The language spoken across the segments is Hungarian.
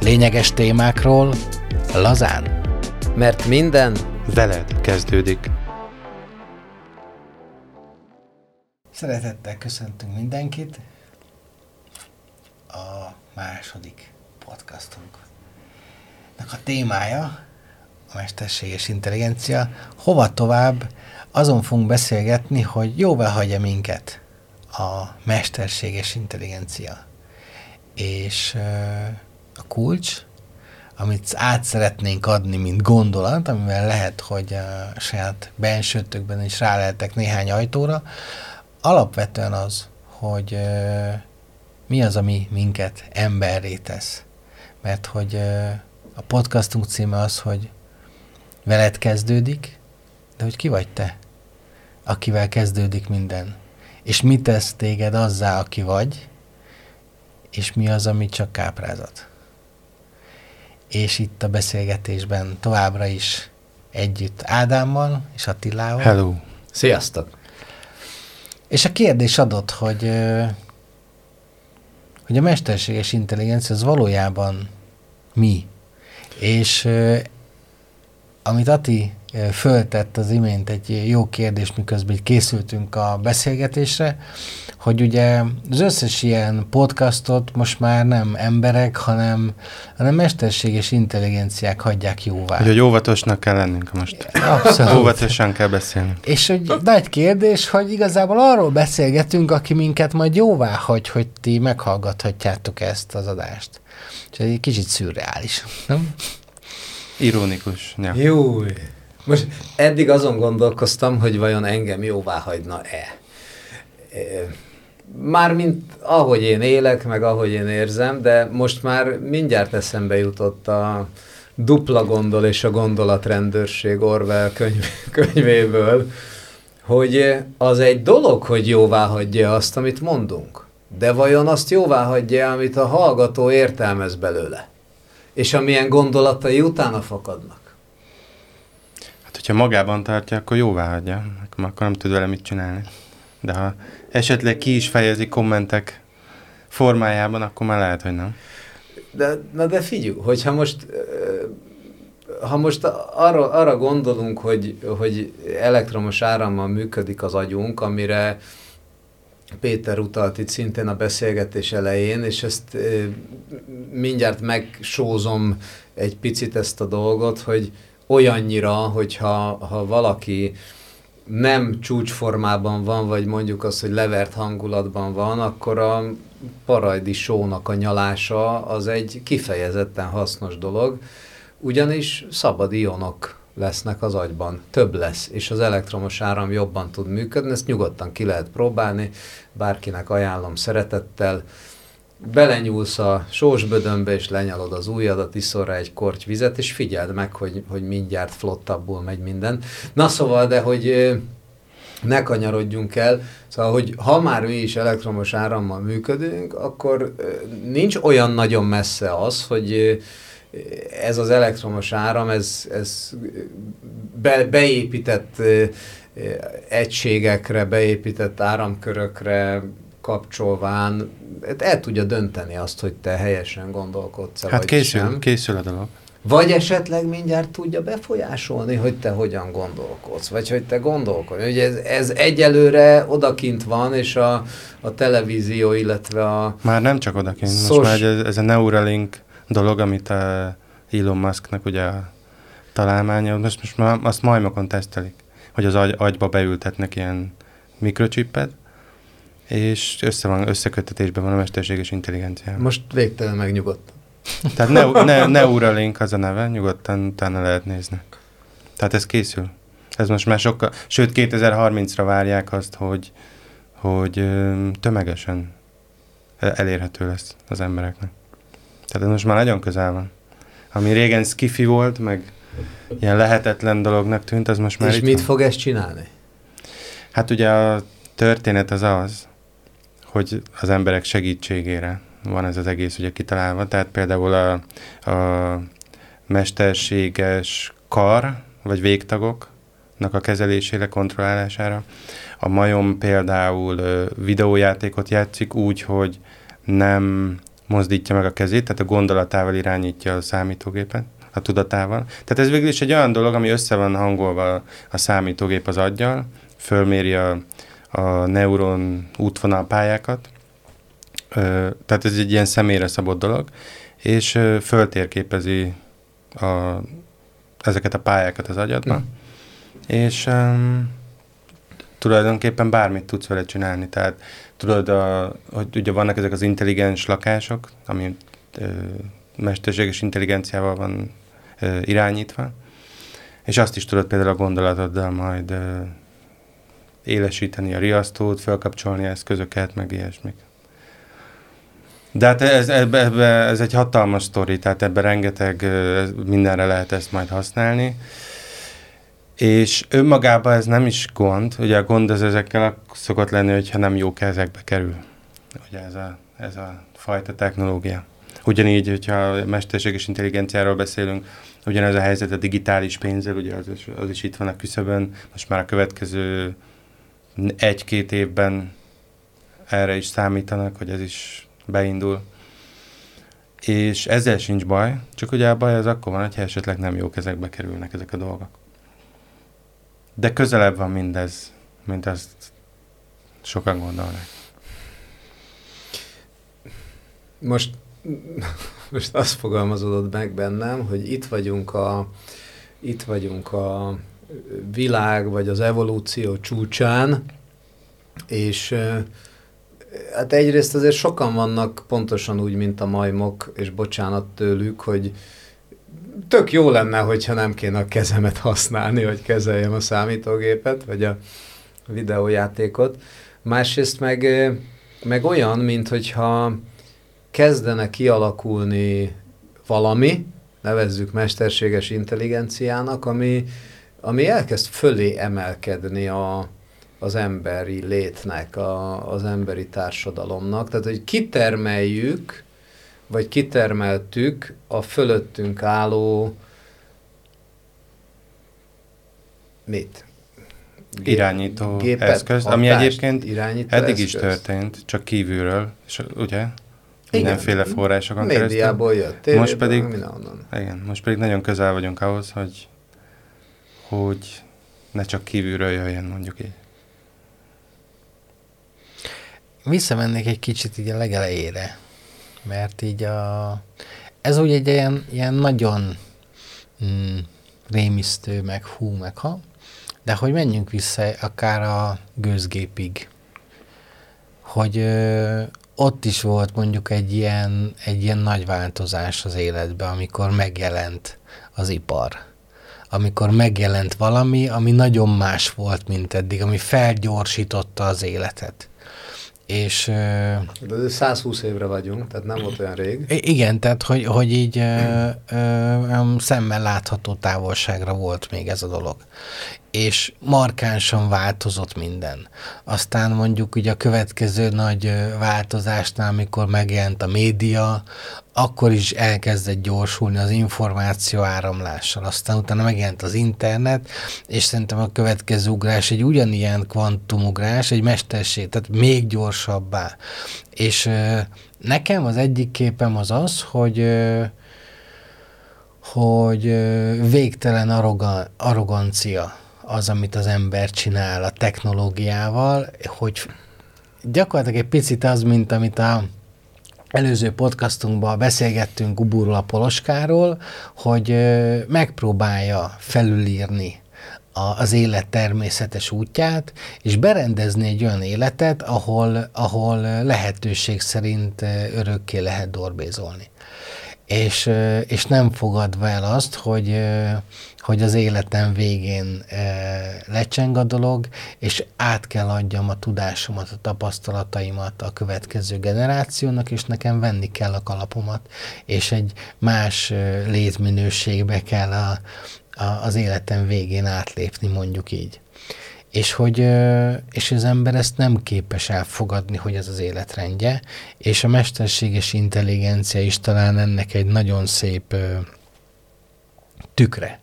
Lényeges témákról lazán. Mert minden veled kezdődik. Szeretettel köszöntünk mindenkit a második podcastunk. A témája a mesterséges intelligencia. Hova tovább? Azon fogunk beszélgetni, hogy jóvá hagyja minket a mesterséges intelligencia. És a kulcs, amit át szeretnénk adni, mint gondolat, amivel lehet, hogy a saját bensőtökben is rá lehetek néhány ajtóra, alapvetően az, hogy mi az, ami minket emberré tesz. Mert hogy a podcastunk címe az, hogy veled kezdődik, de hogy ki vagy te, akivel kezdődik minden. És mi tesz téged azzá, aki vagy, és mi az, ami csak káprázat. És itt a beszélgetésben továbbra is együtt Ádámmal és Attilával. Hello! Sziasztok! És a kérdés adott, hogy, hogy a mesterséges intelligencia az valójában mi? És amit Ati föltett az imént egy jó kérdés, miközben készültünk a beszélgetésre, hogy ugye az összes ilyen podcastot most már nem emberek, hanem, hanem mesterséges intelligenciák hagyják jóvá. Hogy óvatosnak kell lennünk most. Abszolút. Óvatosan kell beszélni. És hogy nagy kérdés, hogy igazából arról beszélgetünk, aki minket majd jóvá hagy, hogy ti meghallgathatjátok ezt az adást. És egy kicsit szürreális, nem? Ironikus. Ja. Jó. Most eddig azon gondolkoztam, hogy vajon engem jóvá hagyna-e. Mármint ahogy én élek, meg ahogy én érzem, de most már mindjárt eszembe jutott a dupla gondol és a gondolatrendőrség Orwell könyv, könyvéből, hogy az egy dolog, hogy jóvá hagyja azt, amit mondunk. De vajon azt jóvá hagyja, amit a hallgató értelmez belőle? És amilyen gondolatai utána fakadnak? Hogyha magában tartja, akkor jóvá hagyja. Akkor nem tud vele mit csinálni. De ha esetleg ki is fejezi kommentek formájában, akkor már lehet, hogy nem. De, na de figyelj, hogyha most ha most arra, arra gondolunk, hogy, hogy elektromos árammal működik az agyunk, amire Péter utalt itt szintén a beszélgetés elején, és ezt mindjárt megsózom egy picit ezt a dolgot, hogy olyannyira, hogyha ha valaki nem csúcsformában van, vagy mondjuk az, hogy levert hangulatban van, akkor a parajdi sónak a nyalása az egy kifejezetten hasznos dolog, ugyanis szabad ionok lesznek az agyban, több lesz, és az elektromos áram jobban tud működni, ezt nyugodtan ki lehet próbálni, bárkinek ajánlom szeretettel, belenyúlsz a sósbödönbe, és lenyalod az ujjadat, iszol rá egy korty vizet, és figyeld meg, hogy, hogy mindjárt flottabbul megy minden. Na szóval, de hogy ne kanyarodjunk el, szóval, hogy ha már mi is elektromos árammal működünk, akkor nincs olyan nagyon messze az, hogy ez az elektromos áram, ez, ez be, beépített egységekre, beépített áramkörökre kapcsolván el tudja dönteni azt, hogy te helyesen gondolkodsz Hát vagy készül, sem. készül a dolog. Vagy esetleg mindjárt tudja befolyásolni, hogy te hogyan gondolkodsz, vagy hogy te gondolkodsz. Ugye ez, ez egyelőre odakint van, és a, a televízió, illetve a... Már nem csak odakint, most Szos... már ez, ez a Neuralink dolog, amit a Elon Musknak ugye a találmánya, most, most már azt majmokon tesztelik, hogy az agy, agyba beültetnek ilyen mikrocsipet, és össze van, összekötetésben van a mesterséges intelligencia. Most végtelen megnyugodt. Tehát ne, ne, Neuralink az a neve, nyugodtan utána lehet nézni. Tehát ez készül. Ez most már sokkal, sőt 2030-ra várják azt, hogy, hogy tömegesen elérhető lesz az embereknek. Tehát ez most már nagyon közel van. Ami régen skifi volt, meg ilyen lehetetlen dolognak tűnt, az most már És itt mit van. fog ez csinálni? Hát ugye a történet az az, hogy az emberek segítségére van ez az egész ugye kitalálva. Tehát például a, a mesterséges kar, vagy végtagoknak a kezelésére, kontrollálására. A majom például videójátékot játszik úgy, hogy nem mozdítja meg a kezét, tehát a gondolatával irányítja a számítógépet, a tudatával. Tehát ez végül is egy olyan dolog, ami össze van hangolva a számítógép az aggyal, fölméri a, a neuron útvonalpályákat, tehát ez egy ilyen személyre szabott dolog, és föltérképezi a, ezeket a pályákat az agyadban, mm. és um, tulajdonképpen bármit tudsz vele csinálni. Tehát tudod, a, hogy ugye vannak ezek az intelligens lakások, ami ö, mesterséges intelligenciával van ö, irányítva, és azt is tudod például a gondolatoddal majd ö, élesíteni a riasztót, felkapcsolni eszközöket, meg ilyesmik. De hát ez, ebbe, ez egy hatalmas sztori, tehát ebben rengeteg mindenre lehet ezt majd használni. És önmagában ez nem is gond, ugye a gond az ezekkel szokott lenni, hogyha nem jó kezekbe kerül. Ugye ez a, ez a fajta technológia. Ugyanígy, hogyha mesterséges intelligenciáról beszélünk, ugyanez a helyzet a digitális pénzzel, ugye az is, az is itt van a küszöbön, most már a következő egy-két évben erre is számítanak, hogy ez is beindul. És ezzel sincs baj, csak ugye a baj az akkor van, hogyha esetleg nem jó kezekbe kerülnek ezek a dolgok. De közelebb van mindez, mint azt sokan gondolnak. Most, most azt fogalmazódott meg bennem, hogy itt vagyunk a, itt vagyunk a világ vagy az evolúció csúcsán, és hát egyrészt azért sokan vannak pontosan úgy, mint a majmok, és bocsánat tőlük, hogy tök jó lenne, hogyha nem kéne a kezemet használni, hogy kezeljem a számítógépet, vagy a videójátékot. Másrészt meg, meg olyan, mint hogyha kezdene kialakulni valami, nevezzük mesterséges intelligenciának, ami, ami elkezd fölé emelkedni a, az emberi létnek, a, az emberi társadalomnak. Tehát, hogy kitermeljük, vagy kitermeltük a fölöttünk álló mit? Gép, irányító gépet, eszköz, ami egyébként irányító eddig eszköz. is történt, csak kívülről, és ugye mindenféle igen, forrásokon médiából keresztül. jött, tévéből, most pedig, igen, most pedig nagyon közel vagyunk ahhoz, hogy, hogy ne csak kívülről jöjjön, mondjuk így visszamennék egy kicsit így a legelejére, mert így a, ez úgy egy ilyen, ilyen nagyon mm, rémisztő, meg hú, meg ha, de hogy menjünk vissza akár a gőzgépig, hogy ö, ott is volt mondjuk egy ilyen, egy ilyen nagy változás az életben, amikor megjelent az ipar. Amikor megjelent valami, ami nagyon más volt, mint eddig, ami felgyorsította az életet és... De 120 évre vagyunk, tehát nem volt olyan rég. Igen, tehát hogy, hogy így ö, ö, szemmel látható távolságra volt még ez a dolog és markánsan változott minden. Aztán mondjuk ugye a következő nagy változásnál, amikor megjelent a média, akkor is elkezdett gyorsulni az információ áramlással. Aztán utána megjelent az internet, és szerintem a következő ugrás egy ugyanilyen kvantumugrás, egy mesterség, tehát még gyorsabbá. És nekem az egyik képem az az, hogy hogy végtelen arrogan, arrogancia az, amit az ember csinál a technológiával, hogy gyakorlatilag egy picit az, mint amit a előző podcastunkban beszélgettünk Uburul a Poloskáról, hogy megpróbálja felülírni az élet természetes útját, és berendezni egy olyan életet, ahol, ahol lehetőség szerint örökké lehet dorbézolni. És, és nem fogadva el azt, hogy hogy az életem végén lecseng a dolog, és át kell adjam a tudásomat, a tapasztalataimat a következő generációnak, és nekem venni kell a kalapomat, és egy más létminőségbe kell a, a, az életem végén átlépni, mondjuk így. És hogy és az ember ezt nem képes elfogadni, hogy ez az életrendje, és a mesterséges intelligencia is talán ennek egy nagyon szép tükre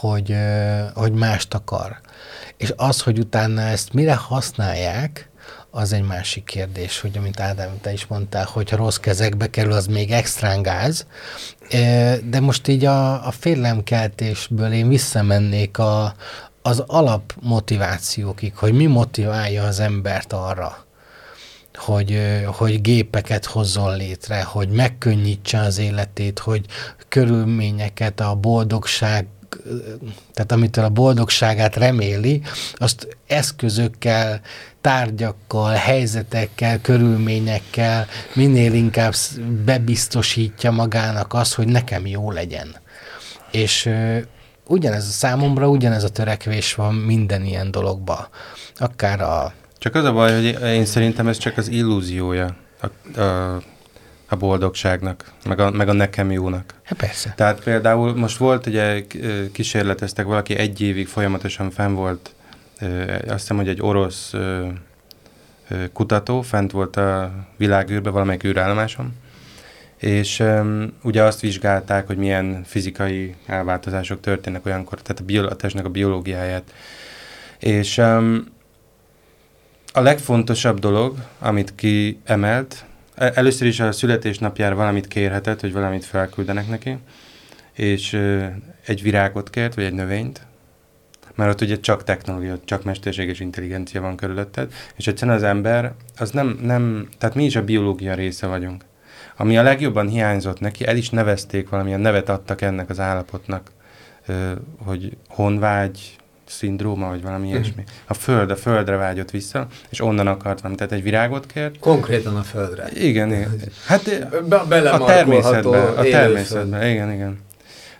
hogy, hogy mást akar. És az, hogy utána ezt mire használják, az egy másik kérdés, hogy amit Ádám, te is mondtál, hogy ha rossz kezekbe kerül, az még extrán gáz. De most így a, a félelemkeltésből én visszamennék a, az alapmotivációkig, hogy mi motiválja az embert arra, hogy, hogy gépeket hozzon létre, hogy megkönnyítse az életét, hogy körülményeket, a boldogság tehát amitől a boldogságát reméli, azt eszközökkel, tárgyakkal, helyzetekkel, körülményekkel minél inkább bebiztosítja magának az, hogy nekem jó legyen. És ugyanez a számomra, ugyanez a törekvés van minden ilyen dologba. Akár a... Csak az a baj, hogy én szerintem ez csak az illúziója a, a, a boldogságnak, meg a, meg a nekem jónak. Hát persze. Tehát például most volt, ugye kísérleteztek, valaki egy évig folyamatosan fenn volt, azt hiszem, hogy egy orosz kutató, fent volt a világűrbe, valamelyik űrállomáson, és um, ugye azt vizsgálták, hogy milyen fizikai elváltozások történnek olyankor, tehát a, bio, a testnek a biológiáját. És um, a legfontosabb dolog, amit kiemelt, e, először is a születésnapjára valamit kérhetett, hogy valamit felküldenek neki, és uh, egy virágot kért, vagy egy növényt, mert ott ugye csak technológia, csak mesterséges intelligencia van körülötted, és egyszerűen az ember, az nem, nem, tehát mi is a biológia része vagyunk. Ami a legjobban hiányzott neki, el is nevezték, valamilyen nevet adtak ennek az állapotnak, hogy honvágy, szindróma, vagy valami mm. ilyesmi. A föld, a földre vágyott vissza, és onnan akart valami, tehát egy virágot kért. Konkrétan a földre. Igen, igen. Hát Be a természetben, a természetben, igen, igen.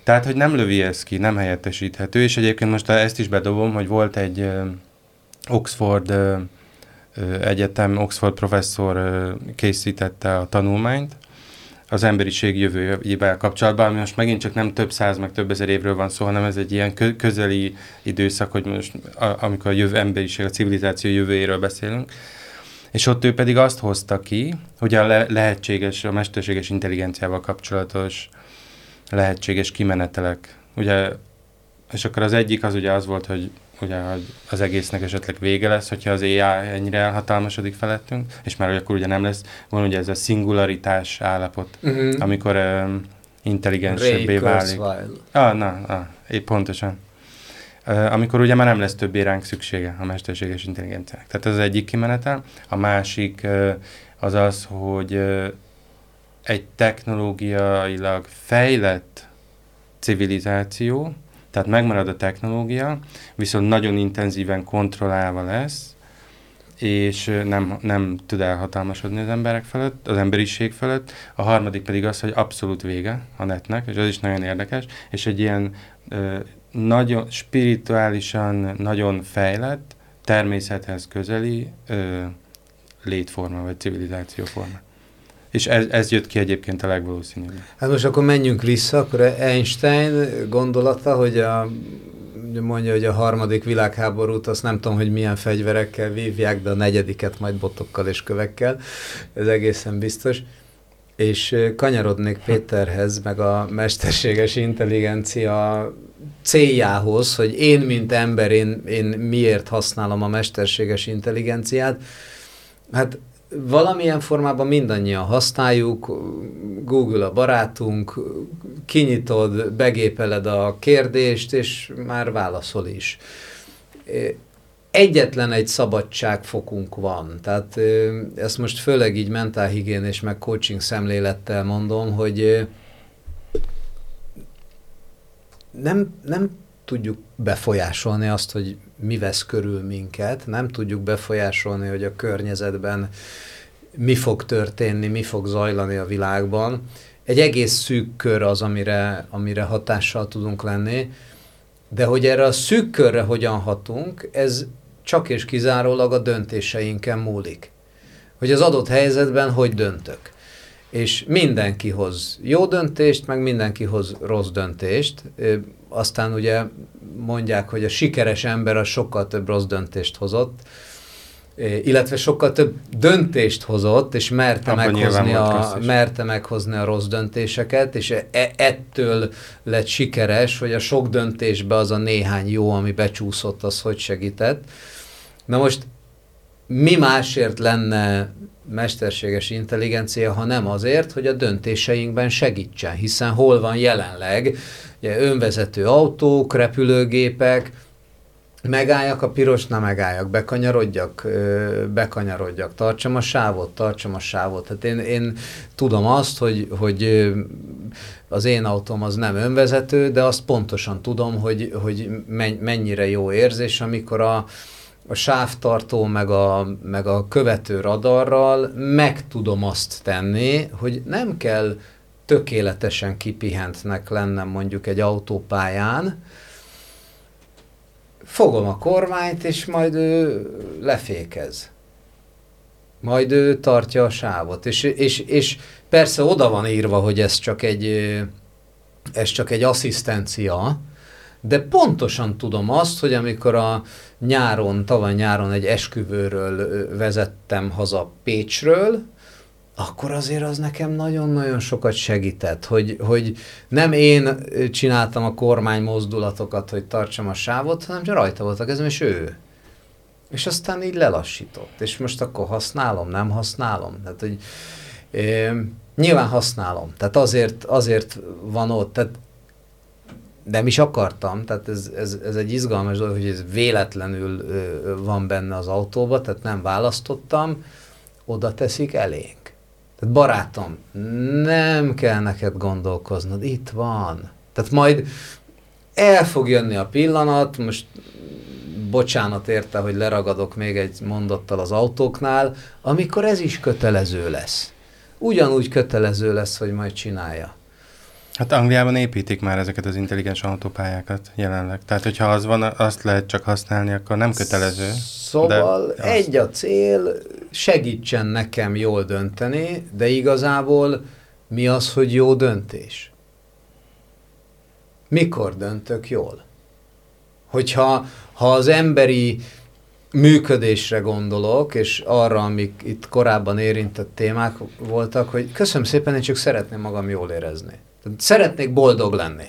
Tehát, hogy nem lövi ez ki, nem helyettesíthető, és egyébként most ezt is bedobom, hogy volt egy Oxford egyetem, Oxford professzor készítette a tanulmányt, az emberiség jövőjével kapcsolatban, ami most megint csak nem több száz, meg több ezer évről van szó, hanem ez egy ilyen kö- közeli időszak, hogy most, a, amikor a jövő, emberiség, a civilizáció jövőjéről beszélünk. És ott ő pedig azt hozta ki, hogy a le- lehetséges, a mesterséges intelligenciával kapcsolatos lehetséges kimenetelek. Ugye, és akkor az egyik az ugye az volt, hogy ugye az egésznek esetleg vége lesz, hogyha az AI ennyire elhatalmasodik felettünk, és már akkor ugye nem lesz, van ugye ez a szingularitás állapot, uh-huh. amikor um, intelligensebbé válik. Ah, na, ah, épp pontosan. Uh, amikor ugye már nem lesz többé ránk szüksége a mesterséges intelligenciának. Tehát ez az egyik kimenetel. A másik uh, az az, hogy uh, egy technológiailag fejlett civilizáció, tehát megmarad a technológia, viszont nagyon intenzíven kontrollálva lesz, és nem, nem tud elhatalmasodni az emberek felett, az emberiség felett. A harmadik pedig az, hogy abszolút vége a netnek, és az is nagyon érdekes, és egy ilyen ö, nagyon spirituálisan nagyon fejlett, természethez közeli ö, létforma, vagy civilizációforma. És ez, ez jött ki egyébként a legvalószínűbb. Hát most akkor menjünk vissza, akkor Einstein gondolata, hogy a, mondja, hogy a harmadik világháborút, azt nem tudom, hogy milyen fegyverekkel vívják, de a negyediket majd botokkal és kövekkel, ez egészen biztos. És kanyarodnék Péterhez, meg a mesterséges intelligencia céljához, hogy én, mint ember, én, én miért használom a mesterséges intelligenciát. Hát valamilyen formában mindannyian használjuk, Google a barátunk, kinyitod, begépeled a kérdést, és már válaszol is. Egyetlen egy szabadságfokunk van, tehát ezt most főleg így mentálhigién és meg coaching szemlélettel mondom, hogy nem, nem tudjuk befolyásolni azt, hogy mi vesz körül minket, nem tudjuk befolyásolni, hogy a környezetben mi fog történni, mi fog zajlani a világban. Egy egész szűk kör az, amire, amire hatással tudunk lenni, de hogy erre a szűk körre hogyan hatunk, ez csak és kizárólag a döntéseinken múlik. Hogy az adott helyzetben hogy döntök. És mindenki hoz jó döntést, meg mindenki hoz rossz döntést. Aztán ugye mondják, hogy a sikeres ember a sokkal több rossz döntést hozott, illetve sokkal több döntést hozott, és merte, meghozni a, merte meghozni a rossz döntéseket, és e, ettől lett sikeres, hogy a sok döntésbe az a néhány jó, ami becsúszott, az hogy segített. Na most mi másért lenne mesterséges intelligencia, ha nem azért, hogy a döntéseinkben segítsen, hiszen hol van jelenleg ugye, önvezető autók, repülőgépek, megálljak a piros, nem megálljak, bekanyarodjak, bekanyarodjak, tartsam a sávot, tartsam a sávot. Tehát én, én tudom azt, hogy, hogy az én autóm az nem önvezető, de azt pontosan tudom, hogy, hogy mennyire jó érzés, amikor a, a sávtartó meg a, meg a követő radarral meg tudom azt tenni, hogy nem kell tökéletesen kipihentnek lennem mondjuk egy autópályán, fogom a kormányt, és majd ő lefékez. Majd ő tartja a sávot. És, és, és persze oda van írva, hogy ez csak egy, ez csak egy asszisztencia, de pontosan tudom azt, hogy amikor a nyáron, tavaly nyáron egy esküvőről vezettem haza Pécsről, akkor azért az nekem nagyon-nagyon sokat segített, hogy, hogy nem én csináltam a kormány mozdulatokat, hogy tartsam a sávot, hanem csak rajta volt a kezem, és ő. És aztán így lelassított. És most akkor használom, nem használom. Tehát, hogy é, nyilván használom. Tehát azért, azért van ott. Tehát nem is akartam, tehát ez, ez, ez egy izgalmas dolog, hogy ez véletlenül van benne az autóba, tehát nem választottam, oda teszik elénk. Tehát barátom, nem kell neked gondolkoznod, itt van. Tehát majd el fog jönni a pillanat, most bocsánat érte, hogy leragadok még egy mondattal az autóknál, amikor ez is kötelező lesz. Ugyanúgy kötelező lesz, hogy majd csinálja. Hát Angliában építik már ezeket az intelligens autópályákat jelenleg. Tehát, hogyha az van, azt lehet csak használni, akkor nem kötelező. Szóval de egy a cél, segítsen nekem jól dönteni, de igazából mi az, hogy jó döntés? Mikor döntök jól? Hogyha ha az emberi működésre gondolok, és arra, amik itt korábban érintett témák voltak, hogy köszönöm szépen, én csak szeretném magam jól érezni. Szeretnék boldog lenni.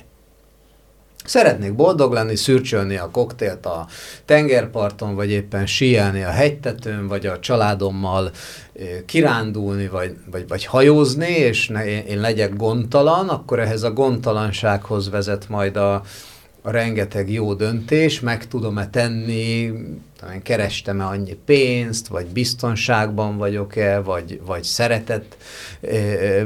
Szeretnék boldog lenni, szürcsölni a koktélt a tengerparton, vagy éppen síelni a hegytetőn, vagy a családommal kirándulni, vagy, vagy, vagy hajózni, és ne, én legyek gondtalan, akkor ehhez a gondtalansághoz vezet majd a, a rengeteg jó döntés, meg tudom-e tenni, talán kerestem-e annyi pénzt, vagy biztonságban vagyok-e, vagy, vagy szeretet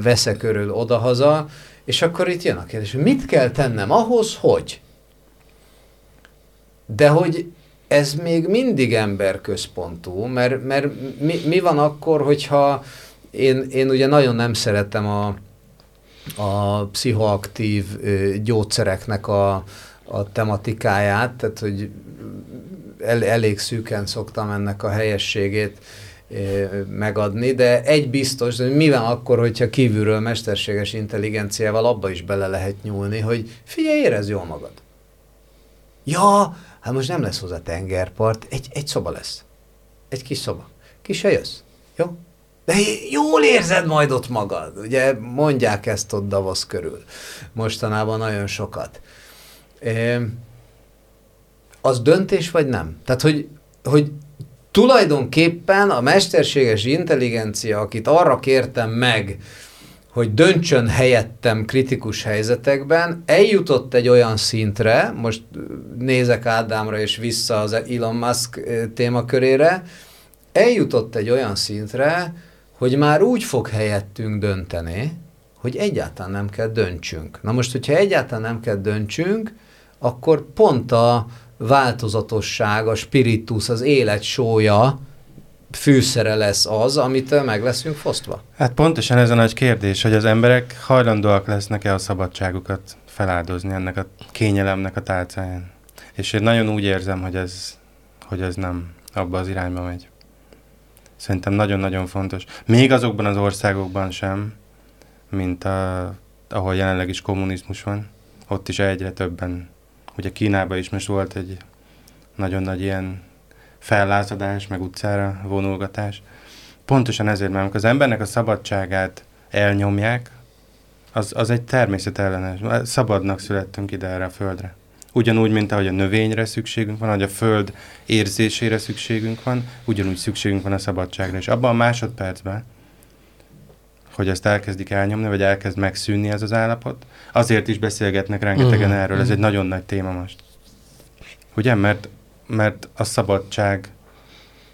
veszek örül odahaza, és akkor itt jön a kérdés, hogy mit kell tennem ahhoz, hogy? De hogy ez még mindig emberközpontú, mert, mert mi, mi van akkor, hogyha én, én ugye nagyon nem szeretem a, a pszichoaktív gyógyszereknek a, a tematikáját, tehát hogy el, elég szűken szoktam ennek a helyességét megadni, de egy biztos, hogy mi van akkor, hogyha kívülről mesterséges intelligenciával abba is bele lehet nyúlni, hogy figyelj, érez jól magad. Ja, hát most nem lesz hozzá tengerpart, egy, egy szoba lesz. Egy kis szoba. Ki se jössz. Jó? De jól érzed majd ott magad. Ugye mondják ezt ott Davos körül. Mostanában nagyon sokat. É, az döntés vagy nem? Tehát, hogy, hogy tulajdonképpen a mesterséges intelligencia, akit arra kértem meg, hogy döntsön helyettem kritikus helyzetekben, eljutott egy olyan szintre, most nézek Ádámra és vissza az Elon Musk témakörére, eljutott egy olyan szintre, hogy már úgy fog helyettünk dönteni, hogy egyáltalán nem kell döntsünk. Na most, hogyha egyáltalán nem kell döntsünk, akkor pont a, változatosság, a spiritus, az élet sója fűszere lesz az, amit meg leszünk fosztva? Hát pontosan ez a nagy kérdés, hogy az emberek hajlandóak lesznek-e a szabadságukat feláldozni ennek a kényelemnek a tálcáján. És én nagyon úgy érzem, hogy ez, hogy ez nem abba az irányba megy. Szerintem nagyon-nagyon fontos. Még azokban az országokban sem, mint a, ahol jelenleg is kommunizmus van, ott is egyre többen Ugye Kínában is most volt egy nagyon nagy ilyen fellázadás, meg utcára vonulgatás. Pontosan ezért, mert amikor az embernek a szabadságát elnyomják, az, az egy természetellenes. Szabadnak születtünk ide erre a földre. Ugyanúgy, mint ahogy a növényre szükségünk van, ahogy a föld érzésére szükségünk van, ugyanúgy szükségünk van a szabadságra. És abban a másodpercben, hogy ezt elkezdik elnyomni, vagy elkezd megszűnni ez az állapot, azért is beszélgetnek rengetegen uh-huh. erről. Ez egy nagyon nagy téma most. Ugye? Mert, mert a szabadság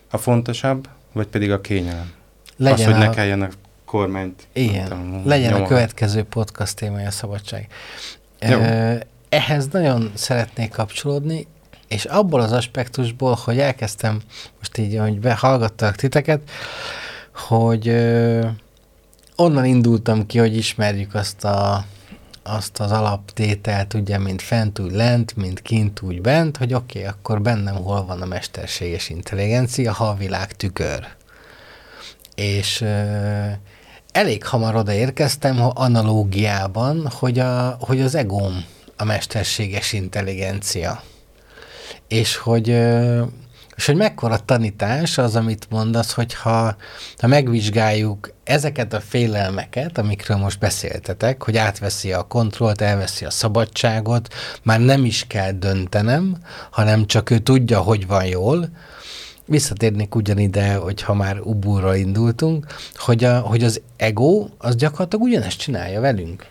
a fontosabb, vagy pedig a kényelem. Legyen az, hogy a... ne kelljen a kormányt. Igen, tudom, legyen nyomon. a következő podcast témája a szabadság. Jó. Ehhez nagyon szeretnék kapcsolódni, és abból az aspektusból, hogy elkezdtem most így, hogy behallgattak titeket, hogy onnan indultam ki, hogy ismerjük azt, a, azt az alaptételt, ugye, mint fent úgy lent, mint kint úgy bent, hogy oké, okay, akkor bennem hol van a mesterséges intelligencia, ha a világ tükör. És ö, elég hamar odaérkeztem analógiában, hogy, a, hogy az egóm a mesterséges intelligencia. És hogy, és hogy mekkora tanítás az, amit mondasz, hogyha ha megvizsgáljuk ezeket a félelmeket, amikről most beszéltetek, hogy átveszi a kontrollt, elveszi a szabadságot, már nem is kell döntenem, hanem csak ő tudja, hogy van jól, visszatérnék ugyanide, hogy ha már ubúra indultunk, hogy, a, hogy az ego az gyakorlatilag ugyanezt csinálja velünk.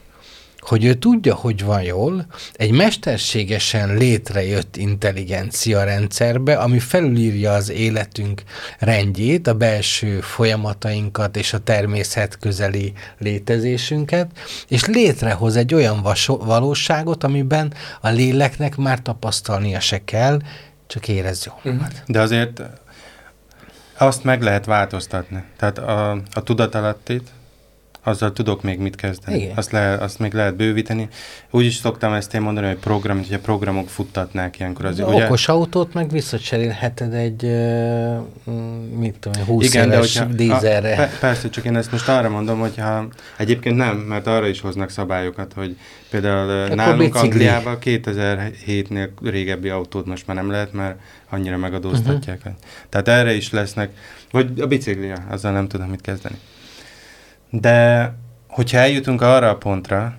Hogy ő tudja, hogy van jól, egy mesterségesen létrejött intelligencia rendszerbe, ami felülírja az életünk rendjét, a belső folyamatainkat és a természet közeli létezésünket, és létrehoz egy olyan valóságot, amiben a léleknek már tapasztalnia se kell, csak érez jól mhm. De azért azt meg lehet változtatni. Tehát a, a tudatalattit, azzal tudok még mit kezdeni. Igen. Azt, le, azt még lehet bővíteni. Úgy is szoktam ezt én mondani, hogy program, hogy a programok futtatnák ilyenkor. Az, ugye... okos autót meg visszacserélheted egy, mit tudom, 20 Igen, de hogyha, dízelre. A, pe, persze, csak én ezt most arra mondom, hogy ha egyébként nem, mert arra is hoznak szabályokat, hogy például Akkor nálunk bicikli. Angliában 2007-nél régebbi autót most már nem lehet, mert annyira megadóztatják. Uh-huh. Tehát erre is lesznek, vagy a bicikli, azzal nem tudom mit kezdeni. De hogyha eljutunk arra a pontra,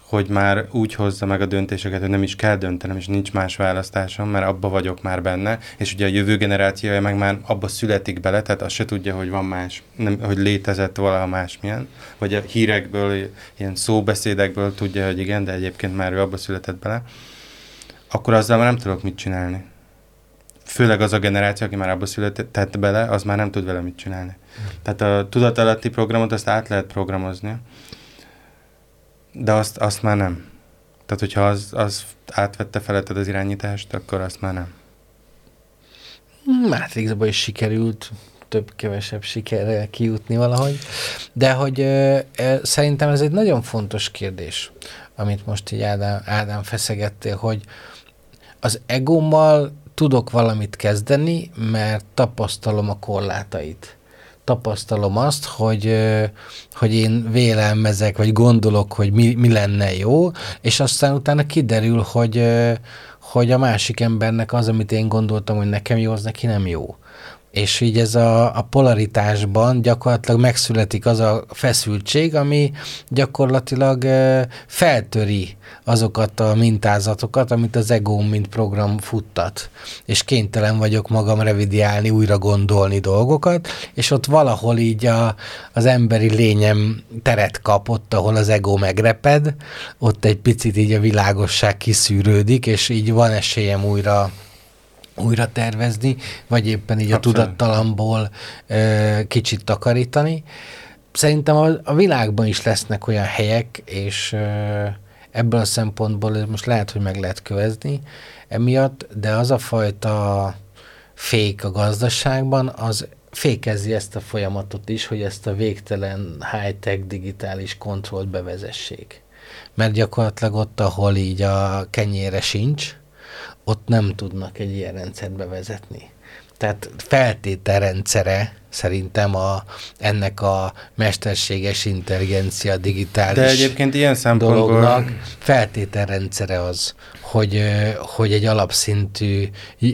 hogy már úgy hozza meg a döntéseket, hogy nem is kell döntenem, és nincs más választásom, mert abba vagyok már benne, és ugye a jövő generációja meg már abba születik bele, tehát azt se tudja, hogy van más, nem, hogy létezett valaha másmilyen, vagy a hírekből, ilyen szóbeszédekből tudja, hogy igen, de egyébként már ő abba született bele, akkor azzal már nem tudok mit csinálni főleg az a generáció, aki már abba született bele, az már nem tud vele mit csinálni. Tehát a tudatalatti programot azt át lehet programozni, de azt, azt már nem. Tehát, hogyha az, az átvette feletted az irányítást, akkor azt már nem. Matrixba is sikerült több-kevesebb sikerrel kijutni valahogy. De hogy ö, ö, szerintem ez egy nagyon fontos kérdés, amit most így Ádám, Ádám feszegettél, hogy az egómmal tudok valamit kezdeni, mert tapasztalom a korlátait. Tapasztalom azt, hogy, hogy én vélelmezek, vagy gondolok, hogy mi, mi lenne jó, és aztán utána kiderül, hogy, hogy a másik embernek az, amit én gondoltam, hogy nekem jó, az neki nem jó. És így ez a, a polaritásban gyakorlatilag megszületik az a feszültség, ami gyakorlatilag feltöri azokat a mintázatokat, amit az ego mint program futtat. És kénytelen vagyok magam revidiálni, újra gondolni dolgokat, és ott valahol így a, az emberi lényem teret kap, ott, ahol az ego megreped, ott egy picit így a világosság kiszűrődik, és így van esélyem újra újra tervezni, vagy éppen így Abszolút. a tudattalamból ö, kicsit takarítani. Szerintem a, a világban is lesznek olyan helyek, és ö, ebből a szempontból most lehet, hogy meg lehet kövezni emiatt, de az a fajta fék a gazdaságban, az fékezi ezt a folyamatot is, hogy ezt a végtelen high-tech digitális kontrollt bevezessék. Mert gyakorlatilag ott, ahol így a kenyére sincs, ott nem tudnak egy ilyen rendszert bevezetni. Tehát feltételrendszere szerintem a, ennek a mesterséges intelligencia digitális De egyébként ilyen szempontból... dolognak feltételrendszere az, hogy, hogy egy alapszintű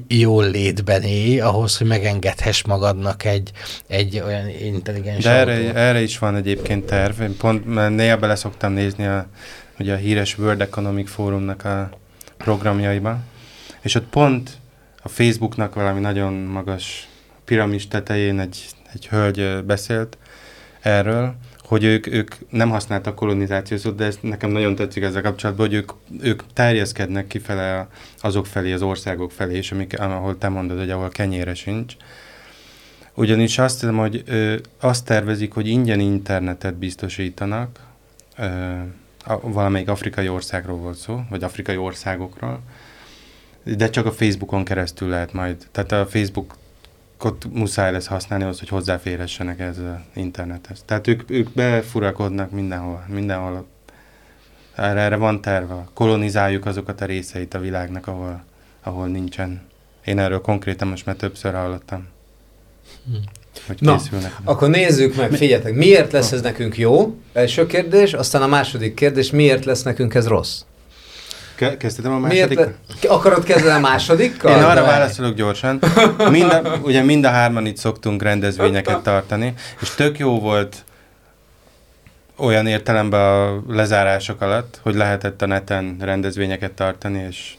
jól létben élj, ahhoz, hogy megengedhess magadnak egy, egy olyan intelligens De erre, erre is van egyébként terv. Én pont néha bele szoktam nézni a, ugye a híres World Economic Forumnak a programjaiban, és ott pont a Facebooknak valami nagyon magas piramis tetején egy, egy hölgy beszélt erről, hogy ők, ők nem használtak kolonizációt, de ez nekem nagyon tetszik ezzel kapcsolatban, hogy ők, ők terjeszkednek kifele azok felé, az országok felé, és amik, ahol te mondod, hogy ahol kenyére sincs. Ugyanis azt hiszem, hogy ö, azt tervezik, hogy ingyen internetet biztosítanak, ö, a, valamelyik afrikai országról volt szó, vagy afrikai országokról, de csak a Facebookon keresztül lehet majd. Tehát a Facebook ott muszáj lesz használni az, hogy hozzáférhessenek ez az internethez. Tehát ők, ők befurakodnak mindenhol, mindenhol. Erre, erre van terve. Kolonizáljuk azokat a részeit a világnak, ahol, ahol nincsen. Én erről konkrétan most már többször hallottam. Hm. Hogy Na, készülnek. akkor nézzük meg, figyeljetek, miért lesz ez nekünk jó? Első kérdés, aztán a második kérdés, miért lesz nekünk ez rossz? Kezdhetem a második? Miért akarod kezdeni a másodikkal? Én arra válaszolok gyorsan. Mind a, ugye mind a hárman itt szoktunk rendezvényeket tartani, és tök jó volt olyan értelemben a lezárások alatt, hogy lehetett a neten rendezvényeket tartani, és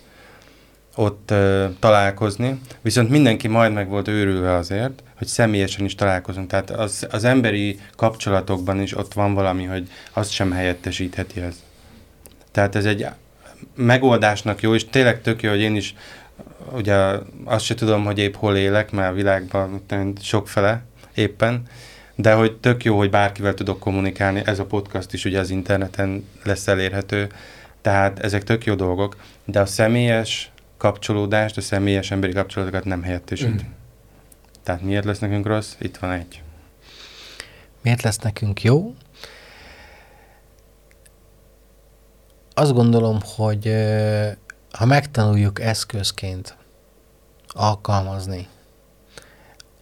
ott uh, találkozni, viszont mindenki majd meg volt őrülve azért, hogy személyesen is találkozunk. Tehát az, az emberi kapcsolatokban is ott van valami, hogy azt sem helyettesítheti ez. Tehát ez egy megoldásnak jó, és tényleg tök jó, hogy én is ugye azt se tudom, hogy épp hol élek, mert a világban sokfele éppen, de hogy tök jó, hogy bárkivel tudok kommunikálni, ez a podcast is ugye az interneten lesz elérhető, tehát ezek tök jó dolgok, de a személyes kapcsolódást, a személyes emberi kapcsolatokat nem helyettesít. Mm. Tehát miért lesz nekünk rossz? Itt van egy. Miért lesz nekünk jó? Azt gondolom, hogy ha megtanuljuk eszközként alkalmazni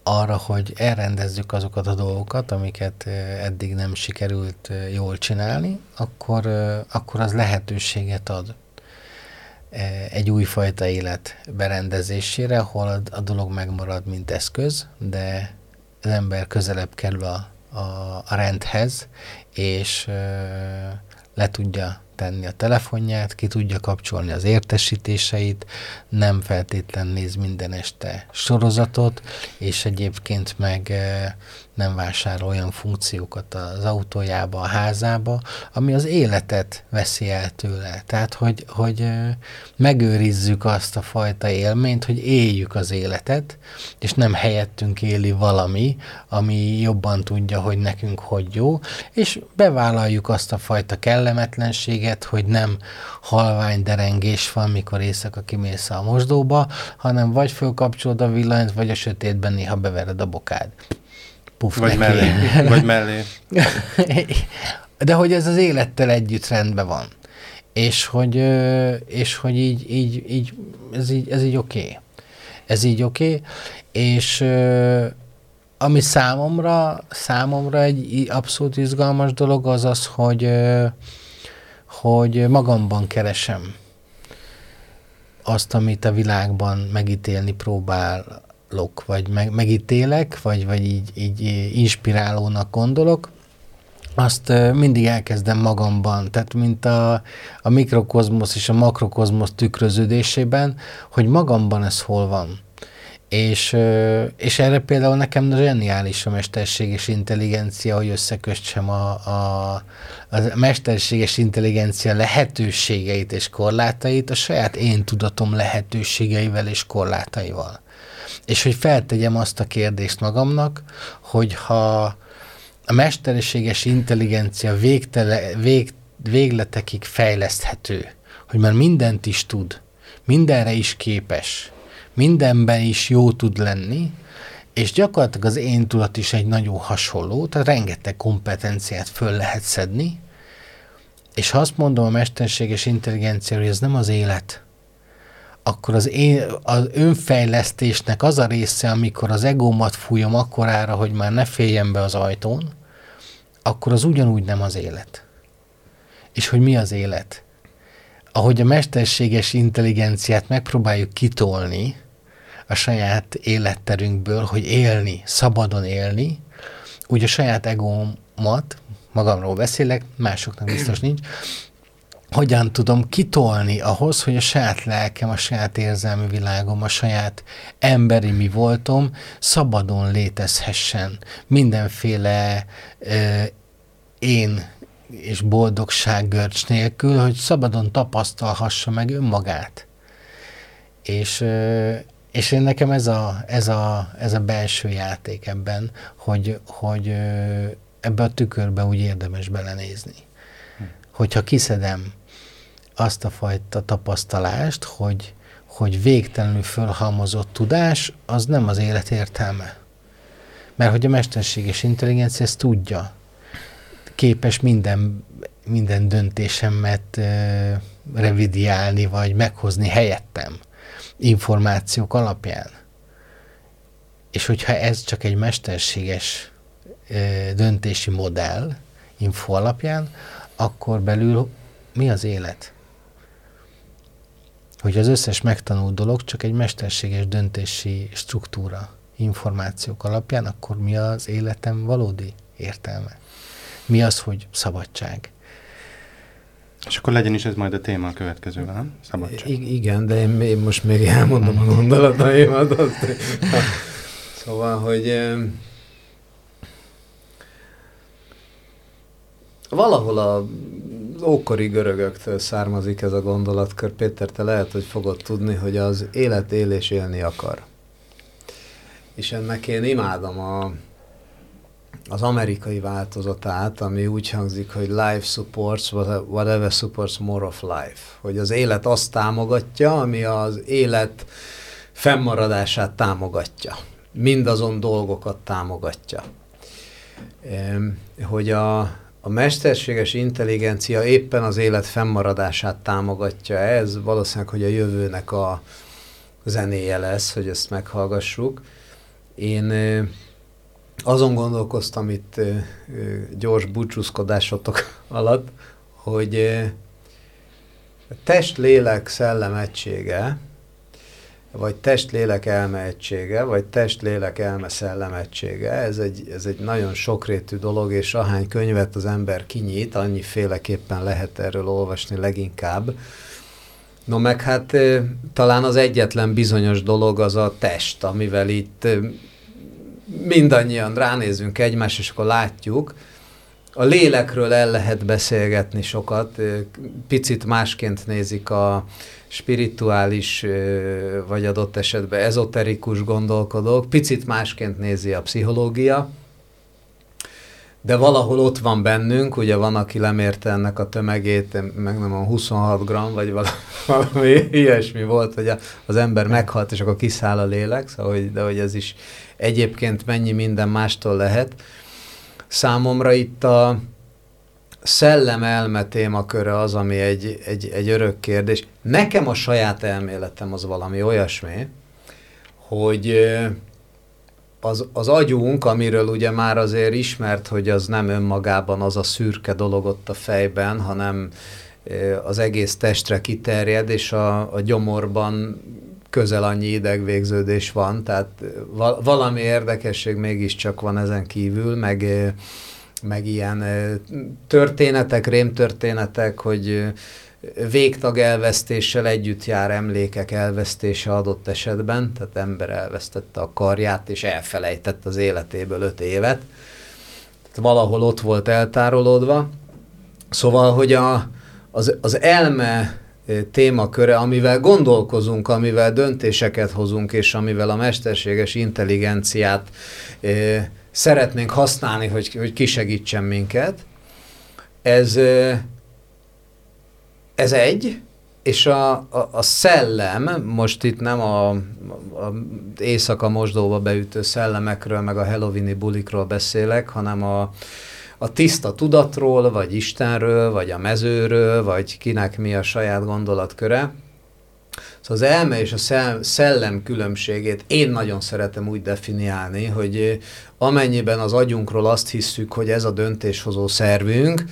arra, hogy elrendezzük azokat a dolgokat, amiket eddig nem sikerült jól csinálni, akkor, akkor az lehetőséget ad egy újfajta élet berendezésére, ahol a, dolog megmarad, mint eszköz, de az ember közelebb kerül a, a, a rendhez, és le tudja tenni a telefonját, ki tudja kapcsolni az értesítéseit, nem feltétlen néz minden este sorozatot, és egyébként meg eh, nem vásárol olyan funkciókat az autójába, a házába, ami az életet veszi el tőle. Tehát, hogy, hogy megőrizzük azt a fajta élményt, hogy éljük az életet, és nem helyettünk éli valami, ami jobban tudja, hogy nekünk hogy jó, és bevállaljuk azt a fajta kellemetlenséget, hogy nem halvány derengés van, mikor éjszaka kimész a mosdóba, hanem vagy fölkapcsolod a villanyt, vagy a sötétben néha bevered a bokád puf Vagy neki. mellé. Vagy mellé. De hogy ez az élettel együtt rendben van. És hogy, és hogy így, így, így, ez így, ez így oké. Okay. Ez így oké. Okay. És ami számomra, számomra egy abszolút izgalmas dolog az az, hogy, hogy magamban keresem azt, amit a világban megítélni próbál lok, vagy meg, megítélek, vagy, vagy így, így inspirálónak gondolok, azt mindig elkezdem magamban, tehát mint a, a mikrokozmosz és a makrokozmosz tükröződésében, hogy magamban ez hol van. És, és erre például nekem zseniális a mesterséges intelligencia, hogy összekössem a, a, a mesterséges intelligencia lehetőségeit és korlátait a saját én tudatom lehetőségeivel és korlátaival és hogy feltegyem azt a kérdést magamnak, hogy ha a mesterséges intelligencia végtele, vég, végletekig fejleszthető, hogy már mindent is tud, mindenre is képes, mindenben is jó tud lenni, és gyakorlatilag az én tudat is egy nagyon hasonló, tehát rengeteg kompetenciát föl lehet szedni, és ha azt mondom a mesterséges intelligencia, hogy ez nem az élet, akkor az, én, az önfejlesztésnek az a része, amikor az egómat fújom akkorára, hogy már ne féljen be az ajtón, akkor az ugyanúgy nem az élet. És hogy mi az élet? Ahogy a mesterséges intelligenciát megpróbáljuk kitolni a saját életterünkből, hogy élni, szabadon élni, úgy a saját egómat, magamról beszélek, másoknak biztos nincs, hogyan tudom kitolni ahhoz, hogy a saját lelkem, a saját érzelmi világom, a saját emberi mi voltom szabadon létezhessen. Mindenféle ö, én és boldogság görcs nélkül, hogy szabadon tapasztalhassa meg önmagát. És, ö, és én nekem ez a, ez, a, ez a belső játék ebben, hogy, hogy ö, ebbe a tükörbe úgy érdemes belenézni. Hm. Hogyha kiszedem azt a fajta tapasztalást, hogy, hogy végtelenül fölhalmozott tudás, az nem az élet értelme. Mert hogy a mesterséges intelligencia ezt tudja. Képes minden, minden döntésemet uh, revidiálni, vagy meghozni helyettem információk alapján. És hogyha ez csak egy mesterséges uh, döntési modell info alapján, akkor belül mi az élet? Hogy az összes megtanult dolog csak egy mesterséges döntési struktúra, információk alapján, akkor mi az életem valódi értelme? Mi az, hogy szabadság? És akkor legyen is ez majd a téma a következőben, nem? Szabadság. I- igen, de én, én most még elmondom a gondolataimat. szóval, hogy valahol a ókori görögöktől származik ez a gondolatkör. Péter, te lehet, hogy fogod tudni, hogy az élet él és élni akar. És ennek én imádom a, az amerikai változatát, ami úgy hangzik, hogy life supports whatever supports more of life. Hogy az élet azt támogatja, ami az élet fennmaradását támogatja. Mindazon dolgokat támogatja. Hogy a, a mesterséges intelligencia éppen az élet fennmaradását támogatja ez, valószínűleg, hogy a jövőnek a zenéje lesz, hogy ezt meghallgassuk. Én azon gondolkoztam itt gyors búcsúzkodásotok alatt, hogy test, lélek, szellem egysége, vagy test-lélek elme egysége, vagy test-lélek elme szellem egysége. Ez egy, ez egy nagyon sokrétű dolog, és ahány könyvet az ember kinyit, annyi féleképpen lehet erről olvasni leginkább. No meg hát talán az egyetlen bizonyos dolog az a test, amivel itt mindannyian ránézünk egymás, és akkor látjuk, a lélekről el lehet beszélgetni sokat, picit másként nézik a spirituális, vagy adott esetben ezoterikus gondolkodók, picit másként nézi a pszichológia, de valahol ott van bennünk, ugye van, aki lemérte ennek a tömegét, meg nem a 26 gram, vagy valami ilyesmi volt, hogy az ember meghalt, és akkor kiszáll a lélek, szóval, de hogy ez is egyébként mennyi minden mástól lehet. Számomra itt a szellem-elme témaköre az, ami egy, egy, egy örök kérdés. Nekem a saját elméletem az valami olyasmi, hogy az, az agyunk, amiről ugye már azért ismert, hogy az nem önmagában az a szürke dolog ott a fejben, hanem az egész testre kiterjed, és a, a gyomorban közel annyi idegvégződés van, tehát valami érdekesség mégiscsak van ezen kívül, meg, meg ilyen történetek, rémtörténetek, hogy végtag elvesztéssel együtt jár emlékek elvesztése adott esetben, tehát ember elvesztette a karját, és elfelejtett az életéből öt évet. Tehát valahol ott volt eltárolódva. Szóval, hogy a, az, az elme témaköre, amivel gondolkozunk, amivel döntéseket hozunk, és amivel a mesterséges intelligenciát szeretnénk használni, hogy, hogy kisegítsen minket, ez, ez egy, és a, a, a szellem, most itt nem a, a éjszaka mosdóba beütő szellemekről, meg a halloweeni bulikról beszélek, hanem a, a tiszta tudatról, vagy Istenről, vagy a mezőről, vagy kinek mi a saját gondolatköre. Szóval az elme és a szellem különbségét én nagyon szeretem úgy definiálni, hogy amennyiben az agyunkról azt hisszük, hogy ez a döntéshozó szervünk,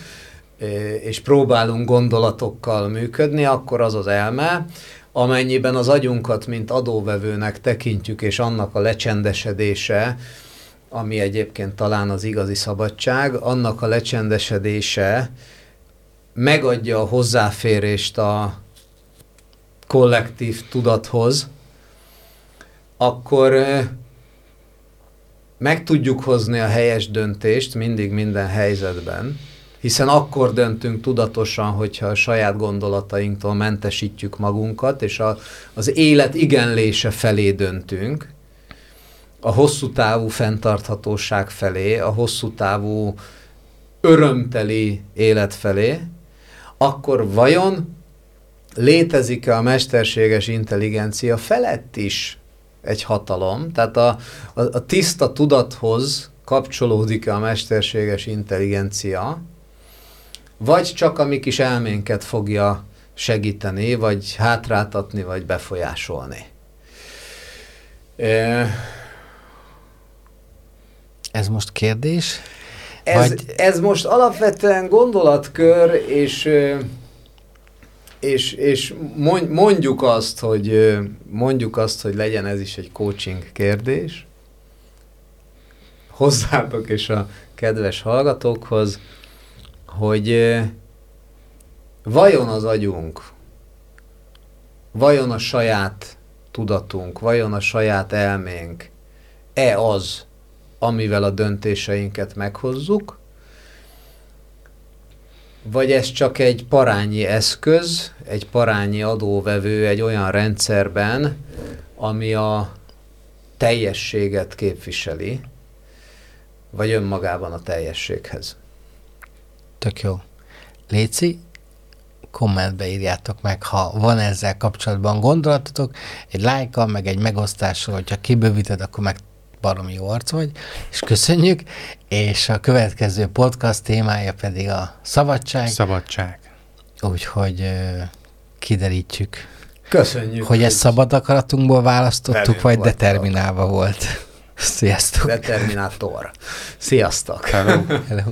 és próbálunk gondolatokkal működni, akkor az az elme, amennyiben az agyunkat, mint adóvevőnek tekintjük, és annak a lecsendesedése, ami egyébként talán az igazi szabadság, annak a lecsendesedése megadja a hozzáférést a kollektív tudathoz, akkor meg tudjuk hozni a helyes döntést mindig minden helyzetben, hiszen akkor döntünk tudatosan, hogyha a saját gondolatainktól mentesítjük magunkat, és a, az élet igenlése felé döntünk, a hosszú távú fenntarthatóság felé, a hosszú távú örömteli élet felé, akkor vajon létezik-e a mesterséges intelligencia felett is egy hatalom? Tehát a, a, a tiszta tudathoz kapcsolódik-e a mesterséges intelligencia, vagy csak a mi kis elménket fogja segíteni, vagy hátráltatni, vagy befolyásolni. Ez most kérdés? Ez, vagy... ez most alapvetően gondolatkör, és, és, és mondjuk azt, hogy mondjuk azt, hogy legyen ez is egy coaching kérdés hozzátok és a kedves hallgatókhoz, hogy vajon az agyunk, vajon a saját tudatunk, vajon a saját elménk e az, amivel a döntéseinket meghozzuk, vagy ez csak egy parányi eszköz, egy parányi adóvevő egy olyan rendszerben, ami a teljességet képviseli, vagy önmagában a teljességhez. Tök jó. Léci, kommentbe írjátok meg, ha van ezzel kapcsolatban gondolatotok, egy lájkkal, meg egy megosztással, hogyha kibővíted, akkor meg baromi jó arc vagy, és köszönjük, és a következő podcast témája pedig a szabadság. Szabadság. Úgyhogy kiderítjük. Köszönjük. Hogy ezt szabad akaratunkból választottuk, vagy determinálva volt. Sziasztok. Determinátor. Sziasztok. Hello. Hello.